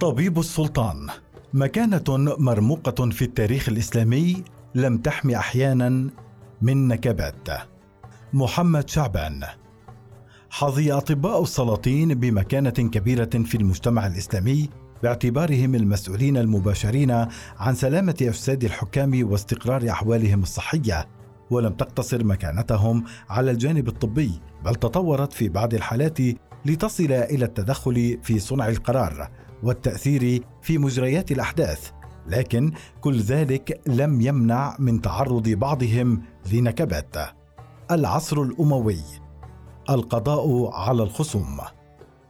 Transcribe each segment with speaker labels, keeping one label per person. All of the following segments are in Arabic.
Speaker 1: طبيب السلطان. مكانة مرموقة في التاريخ الإسلامي لم تحمي أحيانا من نكبات. محمد شعبان. حظي أطباء السلاطين بمكانة كبيرة في المجتمع الإسلامي باعتبارهم المسؤولين المباشرين عن سلامة أجساد الحكام واستقرار أحوالهم الصحية ولم تقتصر مكانتهم على الجانب الطبي بل تطورت في بعض الحالات لتصل إلى التدخل في صنع القرار. والتأثير في مجريات الأحداث لكن كل ذلك لم يمنع من تعرض بعضهم لنكبات. العصر الأموي القضاء على الخصوم.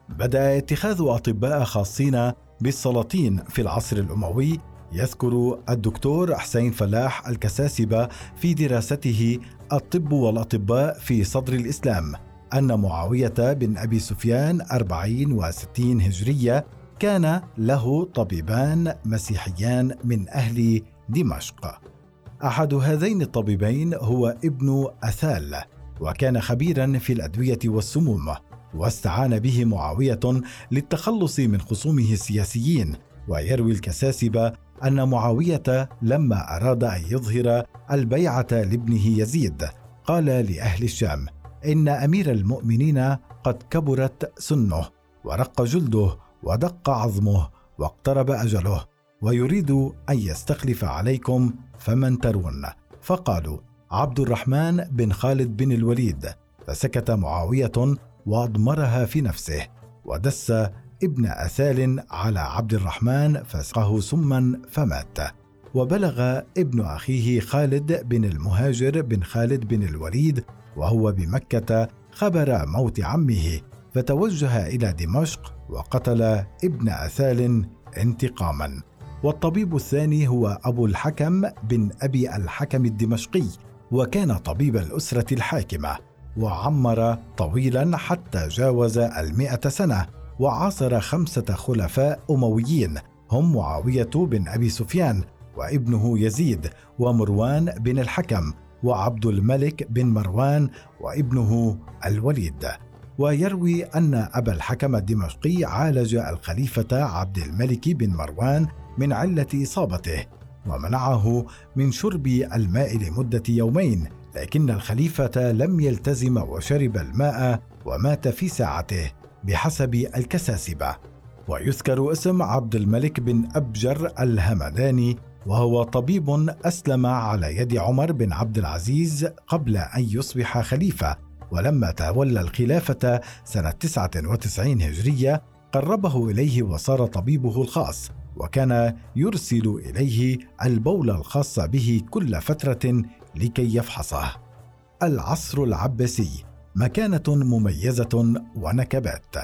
Speaker 1: بدأ اتخاذ أطباء خاصين بالسلاطين في العصر الأموي يذكر الدكتور حسين فلاح الكساسبه في دراسته الطب والأطباء في صدر الإسلام أن معاوية بن أبي سفيان أربعين وستين هجرية كان له طبيبان مسيحيان من أهل دمشق. أحد هذين الطبيبين هو ابن أثال وكان خبيرا في الأدوية والسموم واستعان به معاوية للتخلص من خصومه السياسيين ويروي الكساسبة أن معاوية لما أراد أن يظهر البيعة لابنه يزيد قال لأهل الشام إن أمير المؤمنين قد كبرت سنه ورق جلده ودق عظمه واقترب أجله ويريد أن يستخلف عليكم فمن ترون. فقالوا عبد الرحمن بن خالد بن الوليد. فسكت معاوية وأضمرها في نفسه ودس ابن أثال على عبد الرحمن فسقه سما فمات. وبلغ ابن أخيه خالد بن المهاجر بن خالد بن الوليد وهو بمكة خبر موت عمه فتوجه إلى دمشق وقتل ابن أثال انتقاما. والطبيب الثاني هو أبو الحكم بن أبي الحكم الدمشقي وكان طبيب الأسرة الحاكمة وعمر طويلا حتى جاوز المئة سنة وعاصر خمسة خلفاء أمويين هم معاوية بن أبي سفيان وابنه يزيد ومروان بن الحكم وعبد الملك بن مروان وابنه الوليد. ويروي أن أبا الحكم الدمشقي عالج الخليفة عبد الملك بن مروان من علة إصابته ومنعه من شرب الماء لمدة يومين لكن الخليفة لم يلتزم وشرب الماء ومات في ساعته بحسب الكساسبة. ويذكر اسم عبد الملك بن أبجر الهمداني وهو طبيب أسلم على يد عمر بن عبد العزيز قبل أن يصبح خليفة. ولما تولى الخلافة سنة 99 هجرية قربه إليه وصار طبيبه الخاص وكان يرسل إليه البول الخاص به كل فترة لكي يفحصه. العصر العباسي مكانة مميزة ونكبات.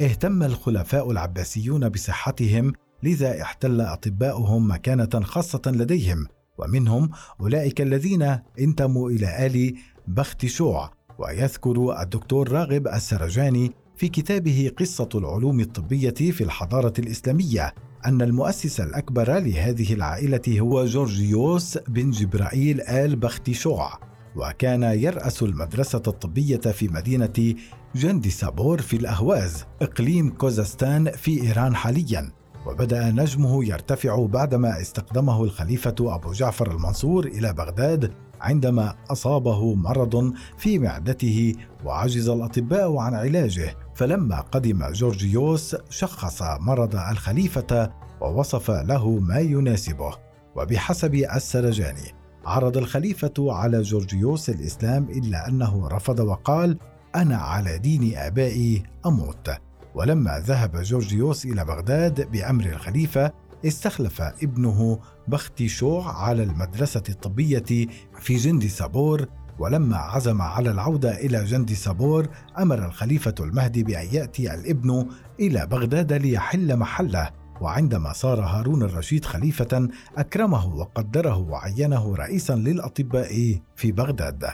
Speaker 1: اهتم الخلفاء العباسيون بصحتهم لذا احتل أطباؤهم مكانة خاصة لديهم ومنهم أولئك الذين انتموا إلى آل بخت شوع ويذكر الدكتور راغب السرجاني في كتابه قصة العلوم الطبية في الحضارة الإسلامية أن المؤسس الأكبر لهذه العائلة هو جورجيوس بن جبرائيل آل بخت شوع وكان يرأس المدرسة الطبية في مدينة جندي سابور في الأهواز إقليم كوزستان في إيران حاليا. وبدأ نجمه يرتفع بعدما استقدمه الخليفة أبو جعفر المنصور إلى بغداد عندما أصابه مرض في معدته وعجز الأطباء عن علاجه. فلما قدم جورجيوس شخص مرض الخليفة ووصف له ما يناسبه. وبحسب السرجاني عرض الخليفة على جورجيوس الإسلام إلا أنه رفض وقال أنا على دين آبائي أموت. ولما ذهب جورجيوس إلى بغداد بأمر الخليفة استخلف ابنه بختي شوع على المدرسة الطبية في جندي سابور ولما عزم على العودة إلى جندي سابور أمر الخليفة المهدي بأن يأتي الابن إلى بغداد ليحل محله. وعندما صار هارون الرشيد خليفة أكرمه وقدره وعينه رئيسا للأطباء في بغداد.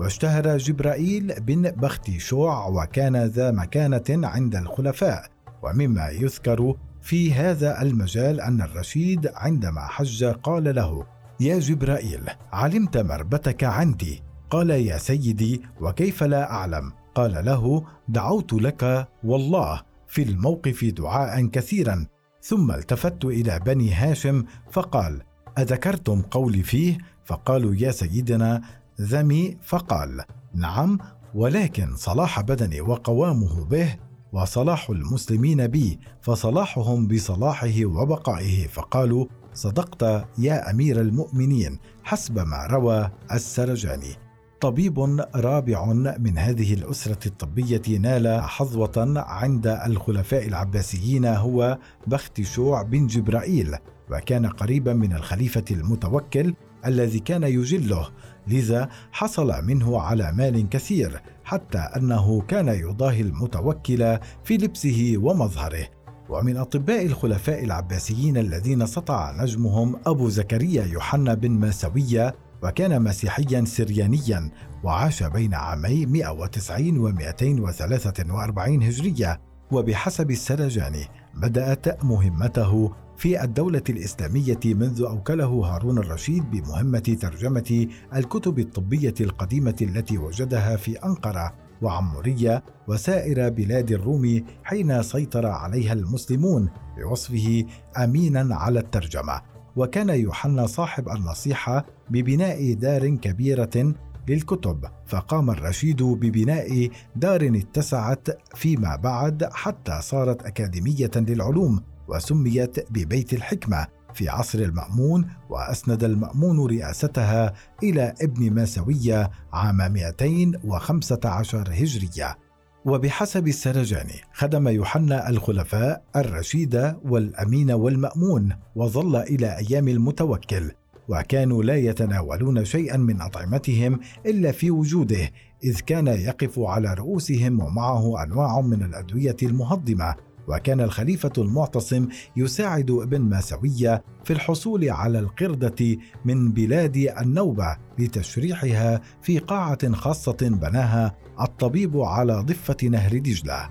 Speaker 1: واشتهر جبرائيل بن بختي شوع وكان ذا مكانة عند الخلفاء ومما يذكر في هذا المجال أن الرشيد عندما حج قال له يا جبرائيل علمت مربتك عندي. قال يا سيدي وكيف لا أعلم قال له دعوت لك والله في الموقف دعاء كثيرا. ثم التفت إلى بني هاشم فقال أذكرتم قولي فيه؟ فقالوا يا سيدنا ذمي فقال نعم ولكن صلاح بدني وقوامه به وصلاح المسلمين بي فصلاحهم بصلاحه وبقائه. فقالوا صدقت يا أمير المؤمنين حسب ما روى السرجاني. طبيب رابع من هذه الأسرة الطبية نال حظوة عند الخلفاء العباسيين هو بخت شوع بن جبرائيل وكان قريبا من الخليفة المتوكل الذي كان يجله لذا حصل منه على مال كثير حتى أنه كان يضاهي المتوكل في لبسه ومظهره. ومن أطباء الخلفاء العباسيين الذين سطع نجمهم أبو زكريا يوحنا بن ماسوية وكان مسيحيا سريانيا وعاش بين عامي 190 و 243 هجرية. وبحسب السرجاني بدأت مهمته في الدولة الإسلامية منذ أوكله هارون الرشيد بمهمة ترجمة الكتب الطبية القديمة التي وجدها في أنقرة وعمورية وسائر بلاد الروم حين سيطر عليها المسلمون بوصفه أمينا على الترجمة. وكان يوحنا صاحب النصيحة ببناء دار كبيرة للكتب فقام الرشيد ببناء دار اتسعت فيما بعد حتى صارت أكاديمية للعلوم. وسميت ببيت الحكمة في عصر المأمون وأسند المأمون رئاستها إلى ابن ماسوية عام 215 هجرية. وبحسب السرجاني خدم يوحنا الخلفاء الرشيد والأمين والمأمون وظل إلى أيام المتوكل وكانوا لا يتناولون شيئا من أطعمتهم إلا في وجوده إذ كان يقف على رؤوسهم ومعه أنواع من الأدوية المهضمة. وكان الخليفة المعتصم يساعد ابن ماسوية في الحصول على القردة من بلاد النوبة لتشريحها في قاعة خاصة بناها الطبيب على ضفة نهر دجلة.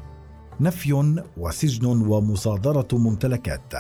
Speaker 1: نفي وسجن ومصادرة ممتلكات.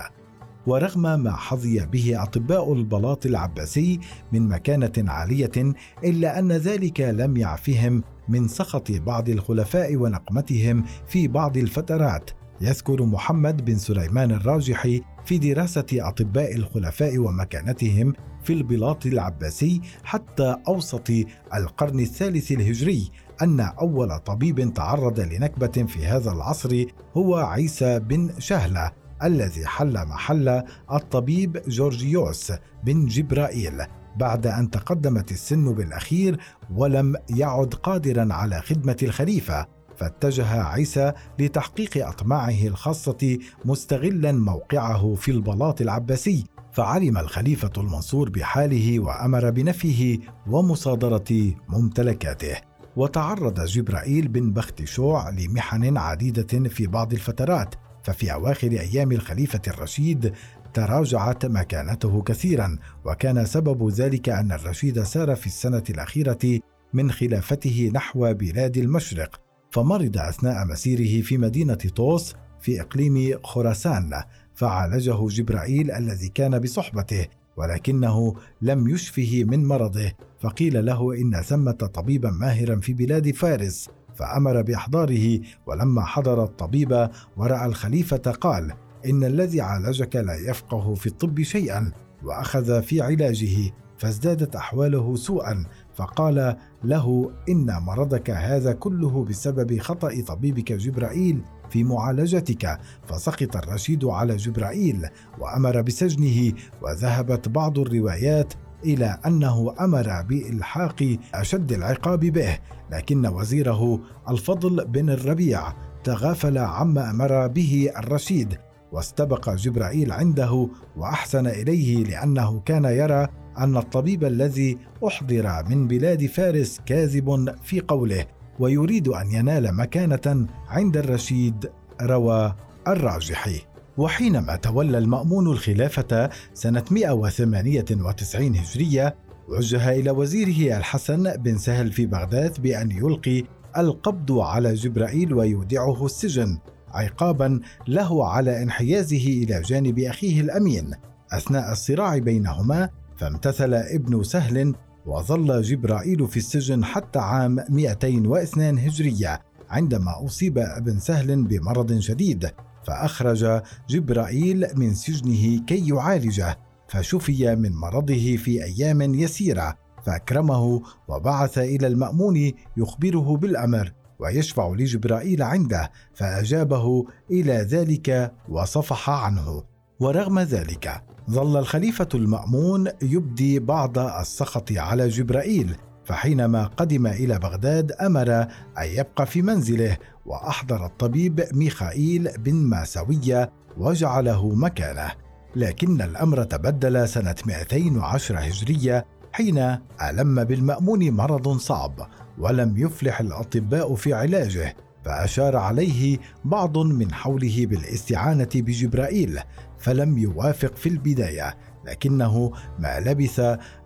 Speaker 1: ورغم ما حظي به أطباء البلاط العباسي من مكانة عالية إلا أن ذلك لم يعفهم من سخط بعض الخلفاء ونقمتهم في بعض الفترات يذكر محمد بن سليمان الراجحي في دراسة أطباء الخلفاء ومكانتهم في البلاط العباسي حتى أوسط القرن الثالث الهجري أن أول طبيب تعرض لنكبة في هذا العصر هو عيسى بن شهلة الذي حل محل الطبيب جورجيوس بن جبرائيل بعد أن تقدمت السن بالأخير ولم يعد قادرا على خدمة الخليفة. فاتجه عيسى لتحقيق أطماعه الخاصة مستغلا موقعه في البلاط العباسي فعلم الخليفة المنصور بحاله وأمر بنفيه ومصادرة ممتلكاته. وتعرض جبرائيل بن بخت شوع لمحن عديدة في بعض الفترات ففي أواخر أيام الخليفة الرشيد تراجعت مكانته كثيرا وكان سبب ذلك أن الرشيد سار في السنة الأخيرة من خلافته نحو بلاد المشرق. فمرض أثناء مسيره في مدينة طوس في إقليم خراسان فعالجه جبرائيل الذي كان بصحبته ولكنه لم يشفه من مرضه فقيل له إن ثمة طبيبا ماهرا في بلاد فارس فأمر بأحضاره ولما حضر الطبيب ورأى الخليفة قال إن الذي عالجك لا يفقه في الطب شيئا وأخذ في علاجه فازدادت أحواله سوءا فقال له إن مرضك هذا كله بسبب خطأ طبيبك جبرائيل في معالجتك. فسقط الرشيد على جبرائيل وأمر بسجنه وذهبت بعض الروايات إلى أنه أمر بإلحاق أشد العقاب به لكن وزيره الفضل بن الربيع تغافل عما أمر به الرشيد واستبق جبرائيل عنده وأحسن إليه لأنه كان يرى أن الطبيب الذي أحضر من بلاد فارس كاذب في قوله ويريد أن ينال مكانة عند الرشيد روى الراجحي. وحينما تولى المأمون الخلافة سنة 198 هجرية وجه إلى وزيره الحسن بن سهل في بغداد بأن يلقي القبض على جبرائيل ويودعه السجن عقابا له على انحيازه إلى جانب أخيه الأمين أثناء الصراع بينهما فامتثل ابن سهل وظل جبرائيل في السجن حتى عام 202 هجرية عندما أصيب ابن سهل بمرض شديد فأخرج جبرائيل من سجنه كي يعالجه فشفي من مرضه في أيام يسيرة فأكرمه وبعث إلى المأمون يخبره بالأمر ويشفع لجبرائيل عنده فأجابه إلى ذلك وصفح عنه. ورغم ذلك ظل الخليفة المأمون يبدي بعض السخط على جبرائيل فحينما قدم إلى بغداد أمر أن يبقى في منزله وأحضر الطبيب ميخائيل بن ماسوية وجعله مكانه. لكن الأمر تبدل سنة 210 هجرية حين ألم بالمأمون مرض صعب ولم يفلح الأطباء في علاجه فأشار عليه بعض من حوله بالاستعانة بجبرائيل. فلم يوافق في البداية لكنه ما لبث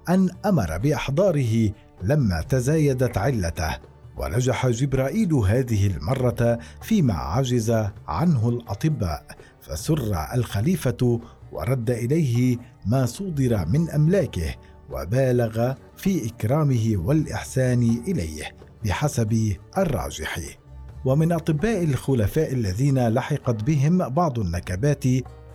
Speaker 1: أن أمر بإحضاره لما تزايدت علته ونجح جبرائيل هذه المرة فيما عجز عنه الأطباء فسر الخليفة ورد إليه ما صودر من أملاكه وبالغ في إكرامه والإحسان إليه بحسب الراجح. ومن أطباء الخلفاء الذين لحقت بهم بعض النكبات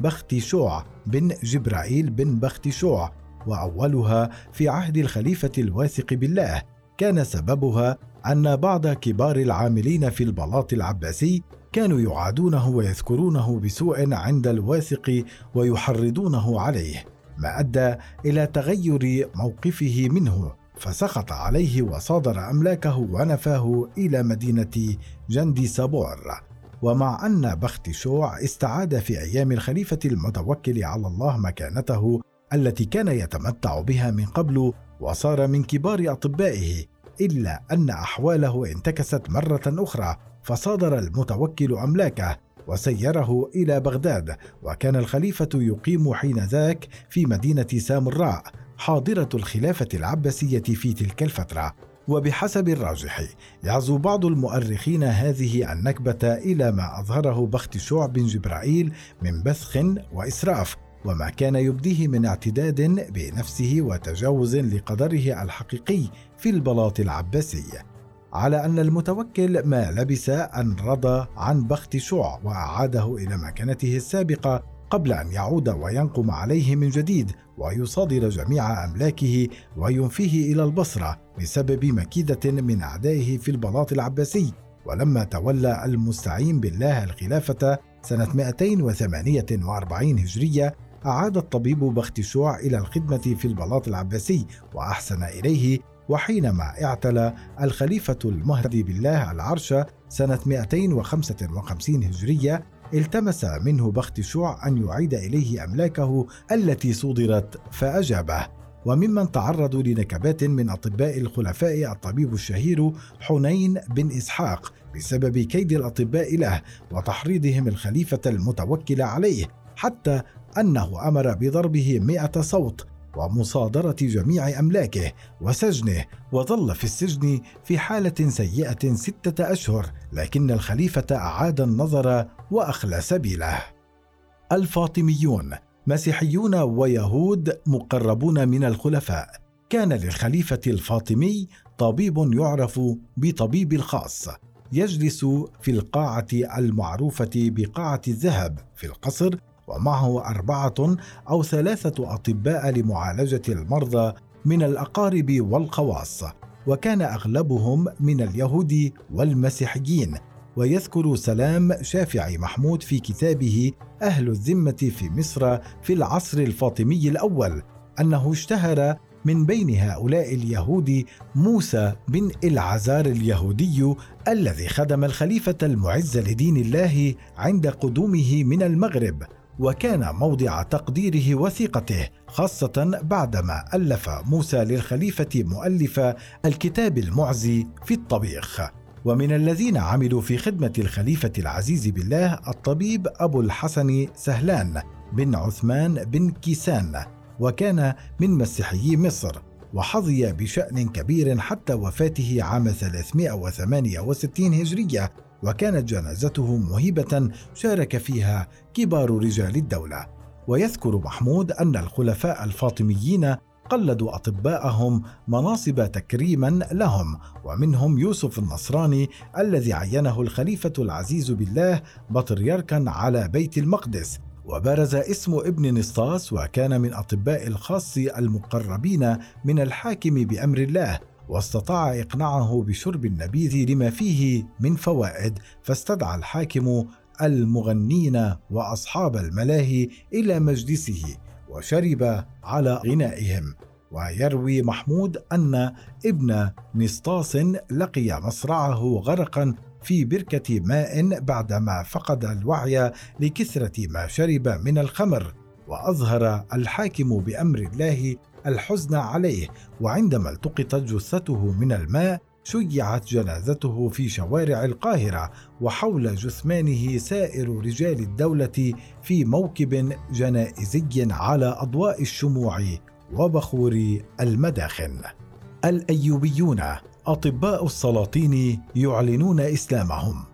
Speaker 1: بخت شوع بن جبرائيل بن بخت شوع وأولها في عهد الخليفة الواثق بالله. كان سببها أن بعض كبار العاملين في البلاط العباسي كانوا يعادونه ويذكرونه بسوء عند الواثق ويحرضونه عليه. ما أدى إلى تغير موقفه منه فسخط عليه وصادر أملاكه ونفاه إلى مدينة جندي سابور. ومع أن بخت شوع استعاد في أيام الخليفة المتوكل على الله مكانته التي كان يتمتع بها من قبل وصار من كبار أطبائه إلا أن أحواله انتكست مرة أخرى فصادر المتوكل أملاكه وسيره إلى بغداد وكان الخليفة يقيم حين ذاك في مدينة سامراء حاضرة الخلافة العباسية في تلك الفترة. وبحسب الراجح يعزو بعض المؤرخين هذه النكبة إلى ما أظهره بخت شوع بن جبرائيل من بثخ وإسراف وما كان يبديه من اعتداد بنفسه وتجاوز لقدره الحقيقي في البلاط العباسي. على أن المتوكل ما لبس أن رضى عن بخت شوع وأعاده إلى مكانته السابقة قبل أن يعود وينقم عليه من جديد ويصادر جميع أملاكه وينفيه إلى البصرة بسبب مكيدة من أعدائه في البلاط العباسي. ولما تولى المستعين بالله الخلافة سنة 248 هجرية أعاد الطبيب بختشوع إلى الخدمة في البلاط العباسي وأحسن إليه وحينما اعتلى الخليفة المهدي بالله العرش سنة 255 هجرية التمس منه بختشوع أن يعيد إليه أملاكه التي صودرت فأجابه. وممن تعرضوا لنكبات من أطباء الخلفاء الطبيب الشهير حنين بن إسحاق بسبب كيد الأطباء له وتحريضهم الخليفة المتوكل عليه حتى أنه أمر بضربه مئة صوت ومصادرة جميع أملاكه وسجنه وظل في السجن في حالة سيئة ستة أشهر لكن الخليفة أعاد النظر وأخلى سبيله. الفاطميون مسيحيون ويهود مقربون من الخلفاء. كان للخليفة الفاطمي طبيب يعرف بطبيب الخاص. يجلس في القاعة المعروفة بقاعة الذهب في القصر ومعه أربعة أو ثلاثة أطباء لمعالجة المرضى من الأقارب والخواص وكان أغلبهم من اليهود والمسيحيين. ويذكر سلام شافعي محمود في كتابه أهل الذمة في مصر في العصر الفاطمي الأول أنه اشتهر من بين هؤلاء اليهود موسى بن العزار اليهودي الذي خدم الخليفة المعز لدين الله عند قدومه من المغرب. وكان موضع تقديره وثيقته خاصة بعدما ألف موسى للخليفة مؤلف الكتاب المعزي في الطبيخ. ومن الذين عملوا في خدمة الخليفة العزيز بالله الطبيب أبو الحسن سهلان بن عثمان بن كيسان وكان من مسيحيي مصر وحظي بشأن كبير حتى وفاته عام 368 هجرية وكانت جنازته مهيبة شارك فيها كبار رجال الدولة. ويذكر محمود أن الخلفاء الفاطميين قلدوا أطباءهم مناصب تكريما لهم ومنهم يوسف النصراني الذي عينه الخليفة العزيز بالله بطريركا على بيت المقدس. وبرز اسم ابن نسطاس وكان من أطباء الخاص المقربين من الحاكم بأمر الله. واستطاع إقناعه بشرب النبيذ لما فيه من فوائد فاستدعى الحاكم المغنين وأصحاب الملاهي إلى مجلسه وشرب على غنائهم. ويروي محمود أن ابن نسطاس لقي مصرعه غرقا في بركة ماء بعدما فقد الوعي لكثرة ما شرب من الخمر. وأظهر الحاكم بأمر الله الحزن عليه وعندما التقطت جثته من الماء شيعت جنازته في شوارع القاهرة وحول جثمانه سائر رجال الدولة في موكب جنائزي على أضواء الشموع وبخور المداخن. الأيوبيون أطباء السلاطين يعلنون إسلامهم.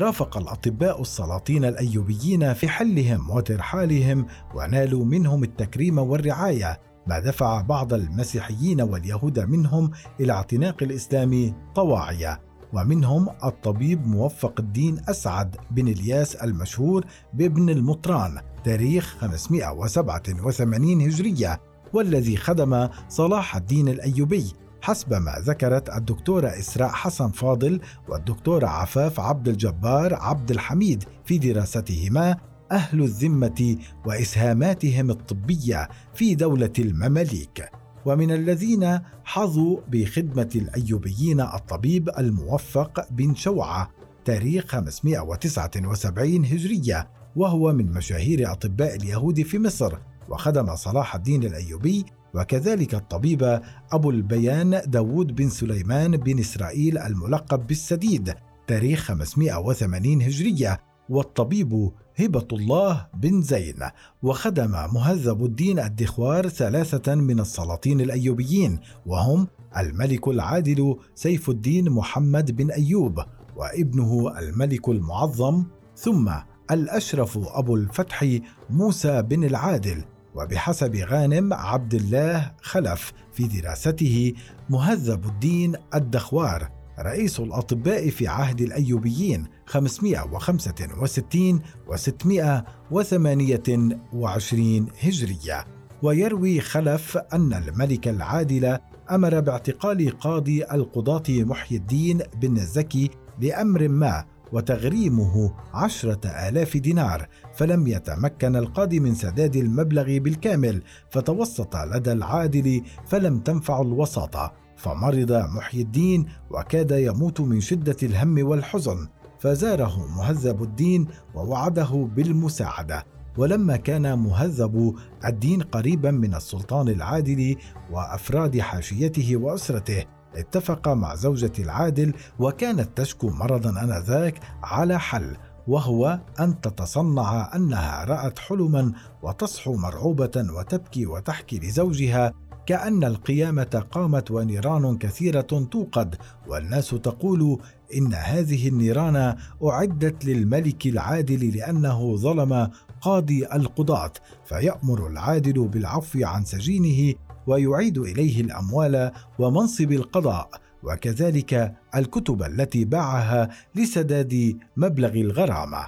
Speaker 1: رافق الأطباء السلاطين الأيوبيين في حلهم وترحالهم ونالوا منهم التكريم والرعاية ما دفع بعض المسيحيين واليهود منهم إلى اعتناق الإسلام طواعية ومنهم الطبيب موفق الدين أسعد بن إلياس المشهور بابن المطران تاريخ 587 هجرية والذي خدم صلاح الدين الأيوبي حسب ما ذكرت الدكتورة إسراء حسن فاضل والدكتورة عفاف عبد الجبار عبد الحميد في دراستهما أهل الذمة وإسهاماتهم الطبية في دولة المماليك ومن الذين حظوا بخدمة الأيوبيين الطبيب الموفق بن شوعة تاريخ 579 هجرية وهو من مشاهير أطباء اليهود في مصر وخدم صلاح الدين الأيوبي وكذلك الطبيب أبو البيان داود بن سليمان بن إسرائيل الملقب بالسديد تاريخ 580 هجرية والطبيب هبة الله بن زين وخدم مهذب الدين الدخوار ثلاثة من السلاطين الأيوبيين وهم الملك العادل سيف الدين محمد بن أيوب وابنه الملك المعظم ثم الأشرف أبو الفتح موسى بن العادل وبحسب غانم عبد الله خلف في دراسته مهذب الدين الدخوار. رئيس الأطباء في عهد الأيوبيين 565 و 628 هجرية. ويروي خلف أن الملك العادل أمر باعتقال قاضي القضاة محي الدين بن الزكي لأمر ما وتغريمه عشرة آلاف دينار فلم يتمكن القاضي من سداد المبلغ بالكامل فتوسط لدى العادل فلم تنفع الوساطة. فمرض محي الدين وكاد يموت من شدة الهم والحزن. فزاره مهذب الدين ووعده بالمساعدة. ولما كان مهذب الدين قريبا من السلطان العادل وأفراد حاشيته وأسرته. اتفق مع زوجة العادل وكانت تشكو مرضا آنذاك على حل وهو أن تتصنع أنها رأت حلما وتصحو مرعوبة وتبكي وتحكي لزوجها كأن القيامة قامت ونيران كثيرة توقد والناس تقول إن هذه النيران أعدت للملك العادل لأنه ظلم قاضي القضاة فيأمر العادل بالعفو عن سجينه ويعيد إليه الأموال ومنصب القضاء وكذلك الكتب التي باعها لسداد مبلغ الغرامة.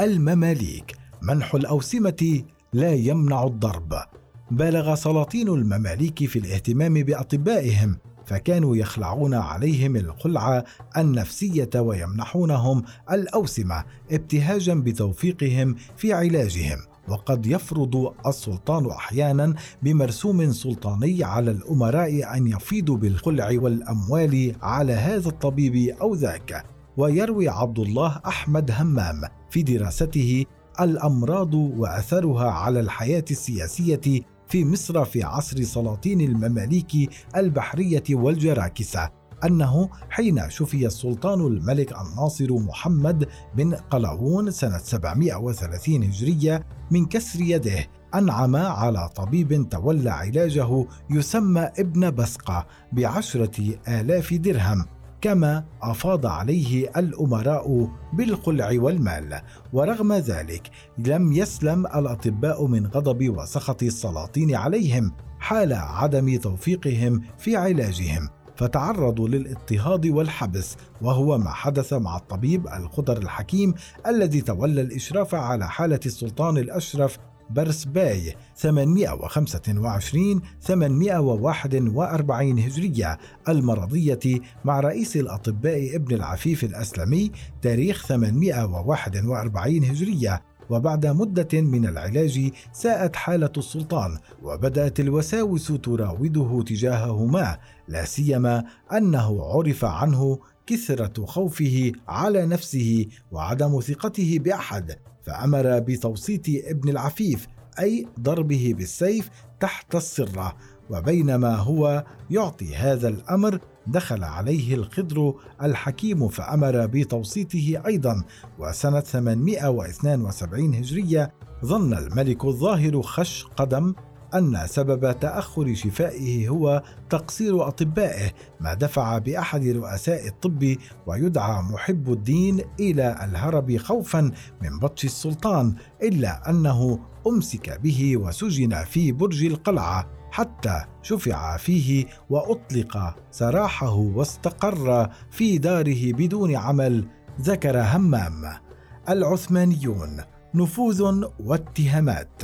Speaker 1: المماليك منح الأوسمة لا يمنع الضرب. بالغ سلاطين المماليك في الاهتمام بأطبائهم فكانوا يخلعون عليهم الخلع النفسية ويمنحونهم الأوسمة ابتهاجا بتوفيقهم في علاجهم. وقد يفرض السلطان أحيانا بمرسوم سلطاني على الأمراء أن يفيضوا بالخلع والأموال على هذا الطبيب أو ذاك. ويروي عبد الله أحمد همام في دراسته الأمراض وأثرها على الحياة السياسية في مصر في عصر سلاطين المماليك البحرية والجراكسة أنه حين شفي السلطان الملك الناصر محمد بن قلاوون سنة 730 هجرية من كسر يده أنعم على طبيب تولى علاجه يسمى ابن بسقة بعشرة آلاف درهم. كما أفاض عليه الأمراء بالخلع والمال. ورغم ذلك لم يسلم الأطباء من غضب وسخط السلاطين عليهم حال عدم توفيقهم في علاجهم فتعرضوا للاضطهاد والحبس. وهو ما حدث مع الطبيب الخضر الحكيم الذي تولى الإشراف على حالة السلطان الأشرف برس باي 825 841 هجرية المرضية مع رئيس الأطباء ابن العفيف الأسلمي تاريخ 841 هجرية وبعد مدة من العلاج ساءت حالة السلطان وبدأت الوساوس تراوده تجاههما لا سيما أنه عرف عنه كثرة خوفه على نفسه وعدم ثقته بأحد. فأمر بتوسيط ابن العفيف أي ضربه بالسيف تحت السرة وبينما هو يعطي هذا الأمر دخل عليه الخضر الحكيم فأمر بتوسيطه أيضا. وسنة 872 هجرية ظن الملك الظاهر خش قدم أن سبب تأخر شفائه هو تقصير أطبائه ما دفع بأحد رؤساء الطب ويدعى محب الدين إلى الهرب خوفا من بطش السلطان إلا أنه أمسك به وسجن في برج القلعة حتى شفع فيه وأطلق سراحه واستقر في داره بدون عمل ذكر همام. العثمانيون نفوذ واتهامات.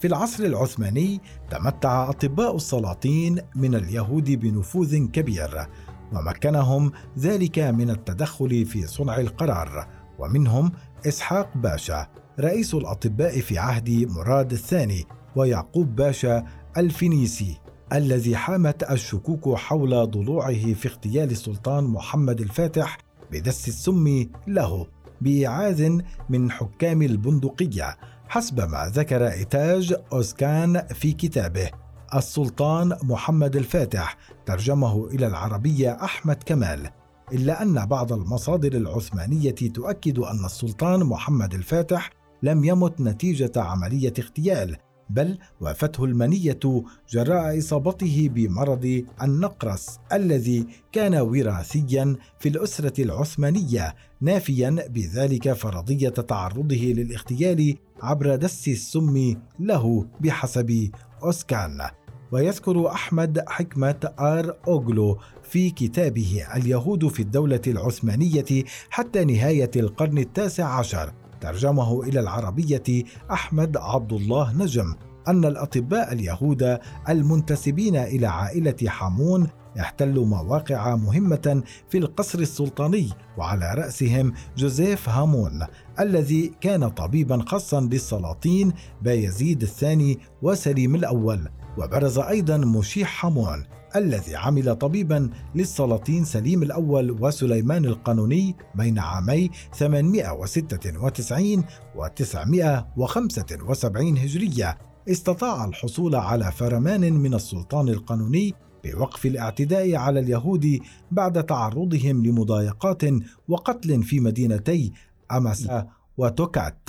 Speaker 1: في العصر العثماني تمتع أطباء السلاطين من اليهود بنفوذ كبير ومكنهم ذلك من التدخل في صنع القرار ومنهم إسحاق باشا رئيس الأطباء في عهد مراد الثاني ويعقوب باشا الفينيسي الذي حامت الشكوك حول ضلوعه في اغتيال السلطان محمد الفاتح بدس السم له بإعاذ من حكام البندقية حسب ما ذكر إتاج أوسكان في كتابه السلطان محمد الفاتح ترجمه إلى العربية أحمد كمال. إلا أن بعض المصادر العثمانية تؤكد أن السلطان محمد الفاتح لم يمت نتيجة عملية اغتيال بل وافته المنية جراء إصابته بمرض النقرس الذي كان وراثيا في الأسرة العثمانية نافيا بذلك فرضية تعرضه للاغتيال عبر دس السم له بحسب أوسكان. ويذكر أحمد حكمة آر أوغلو في كتابه اليهود في الدولة العثمانية حتى نهاية القرن التاسع عشر. ترجمه إلى العربية أحمد عبد الله نجم أن الأطباء اليهود المنتسبين إلى عائلة حامون احتلوا مواقع مهمة في القصر السلطاني وعلى رأسهم جوزيف هامون الذي كان طبيبا خاصا للسلاطين بايزيد الثاني وسليم الأول وبرز أيضا مشيح حامون الذي عمل طبيبا للسلاطين سليم الأول وسليمان القانوني بين عامي 896 و 975 هجرية. استطاع الحصول على فرمان من السلطان القانوني بوقف الاعتداء على اليهود بعد تعرضهم لمضايقات وقتل في مدينتي أماسا وتوكات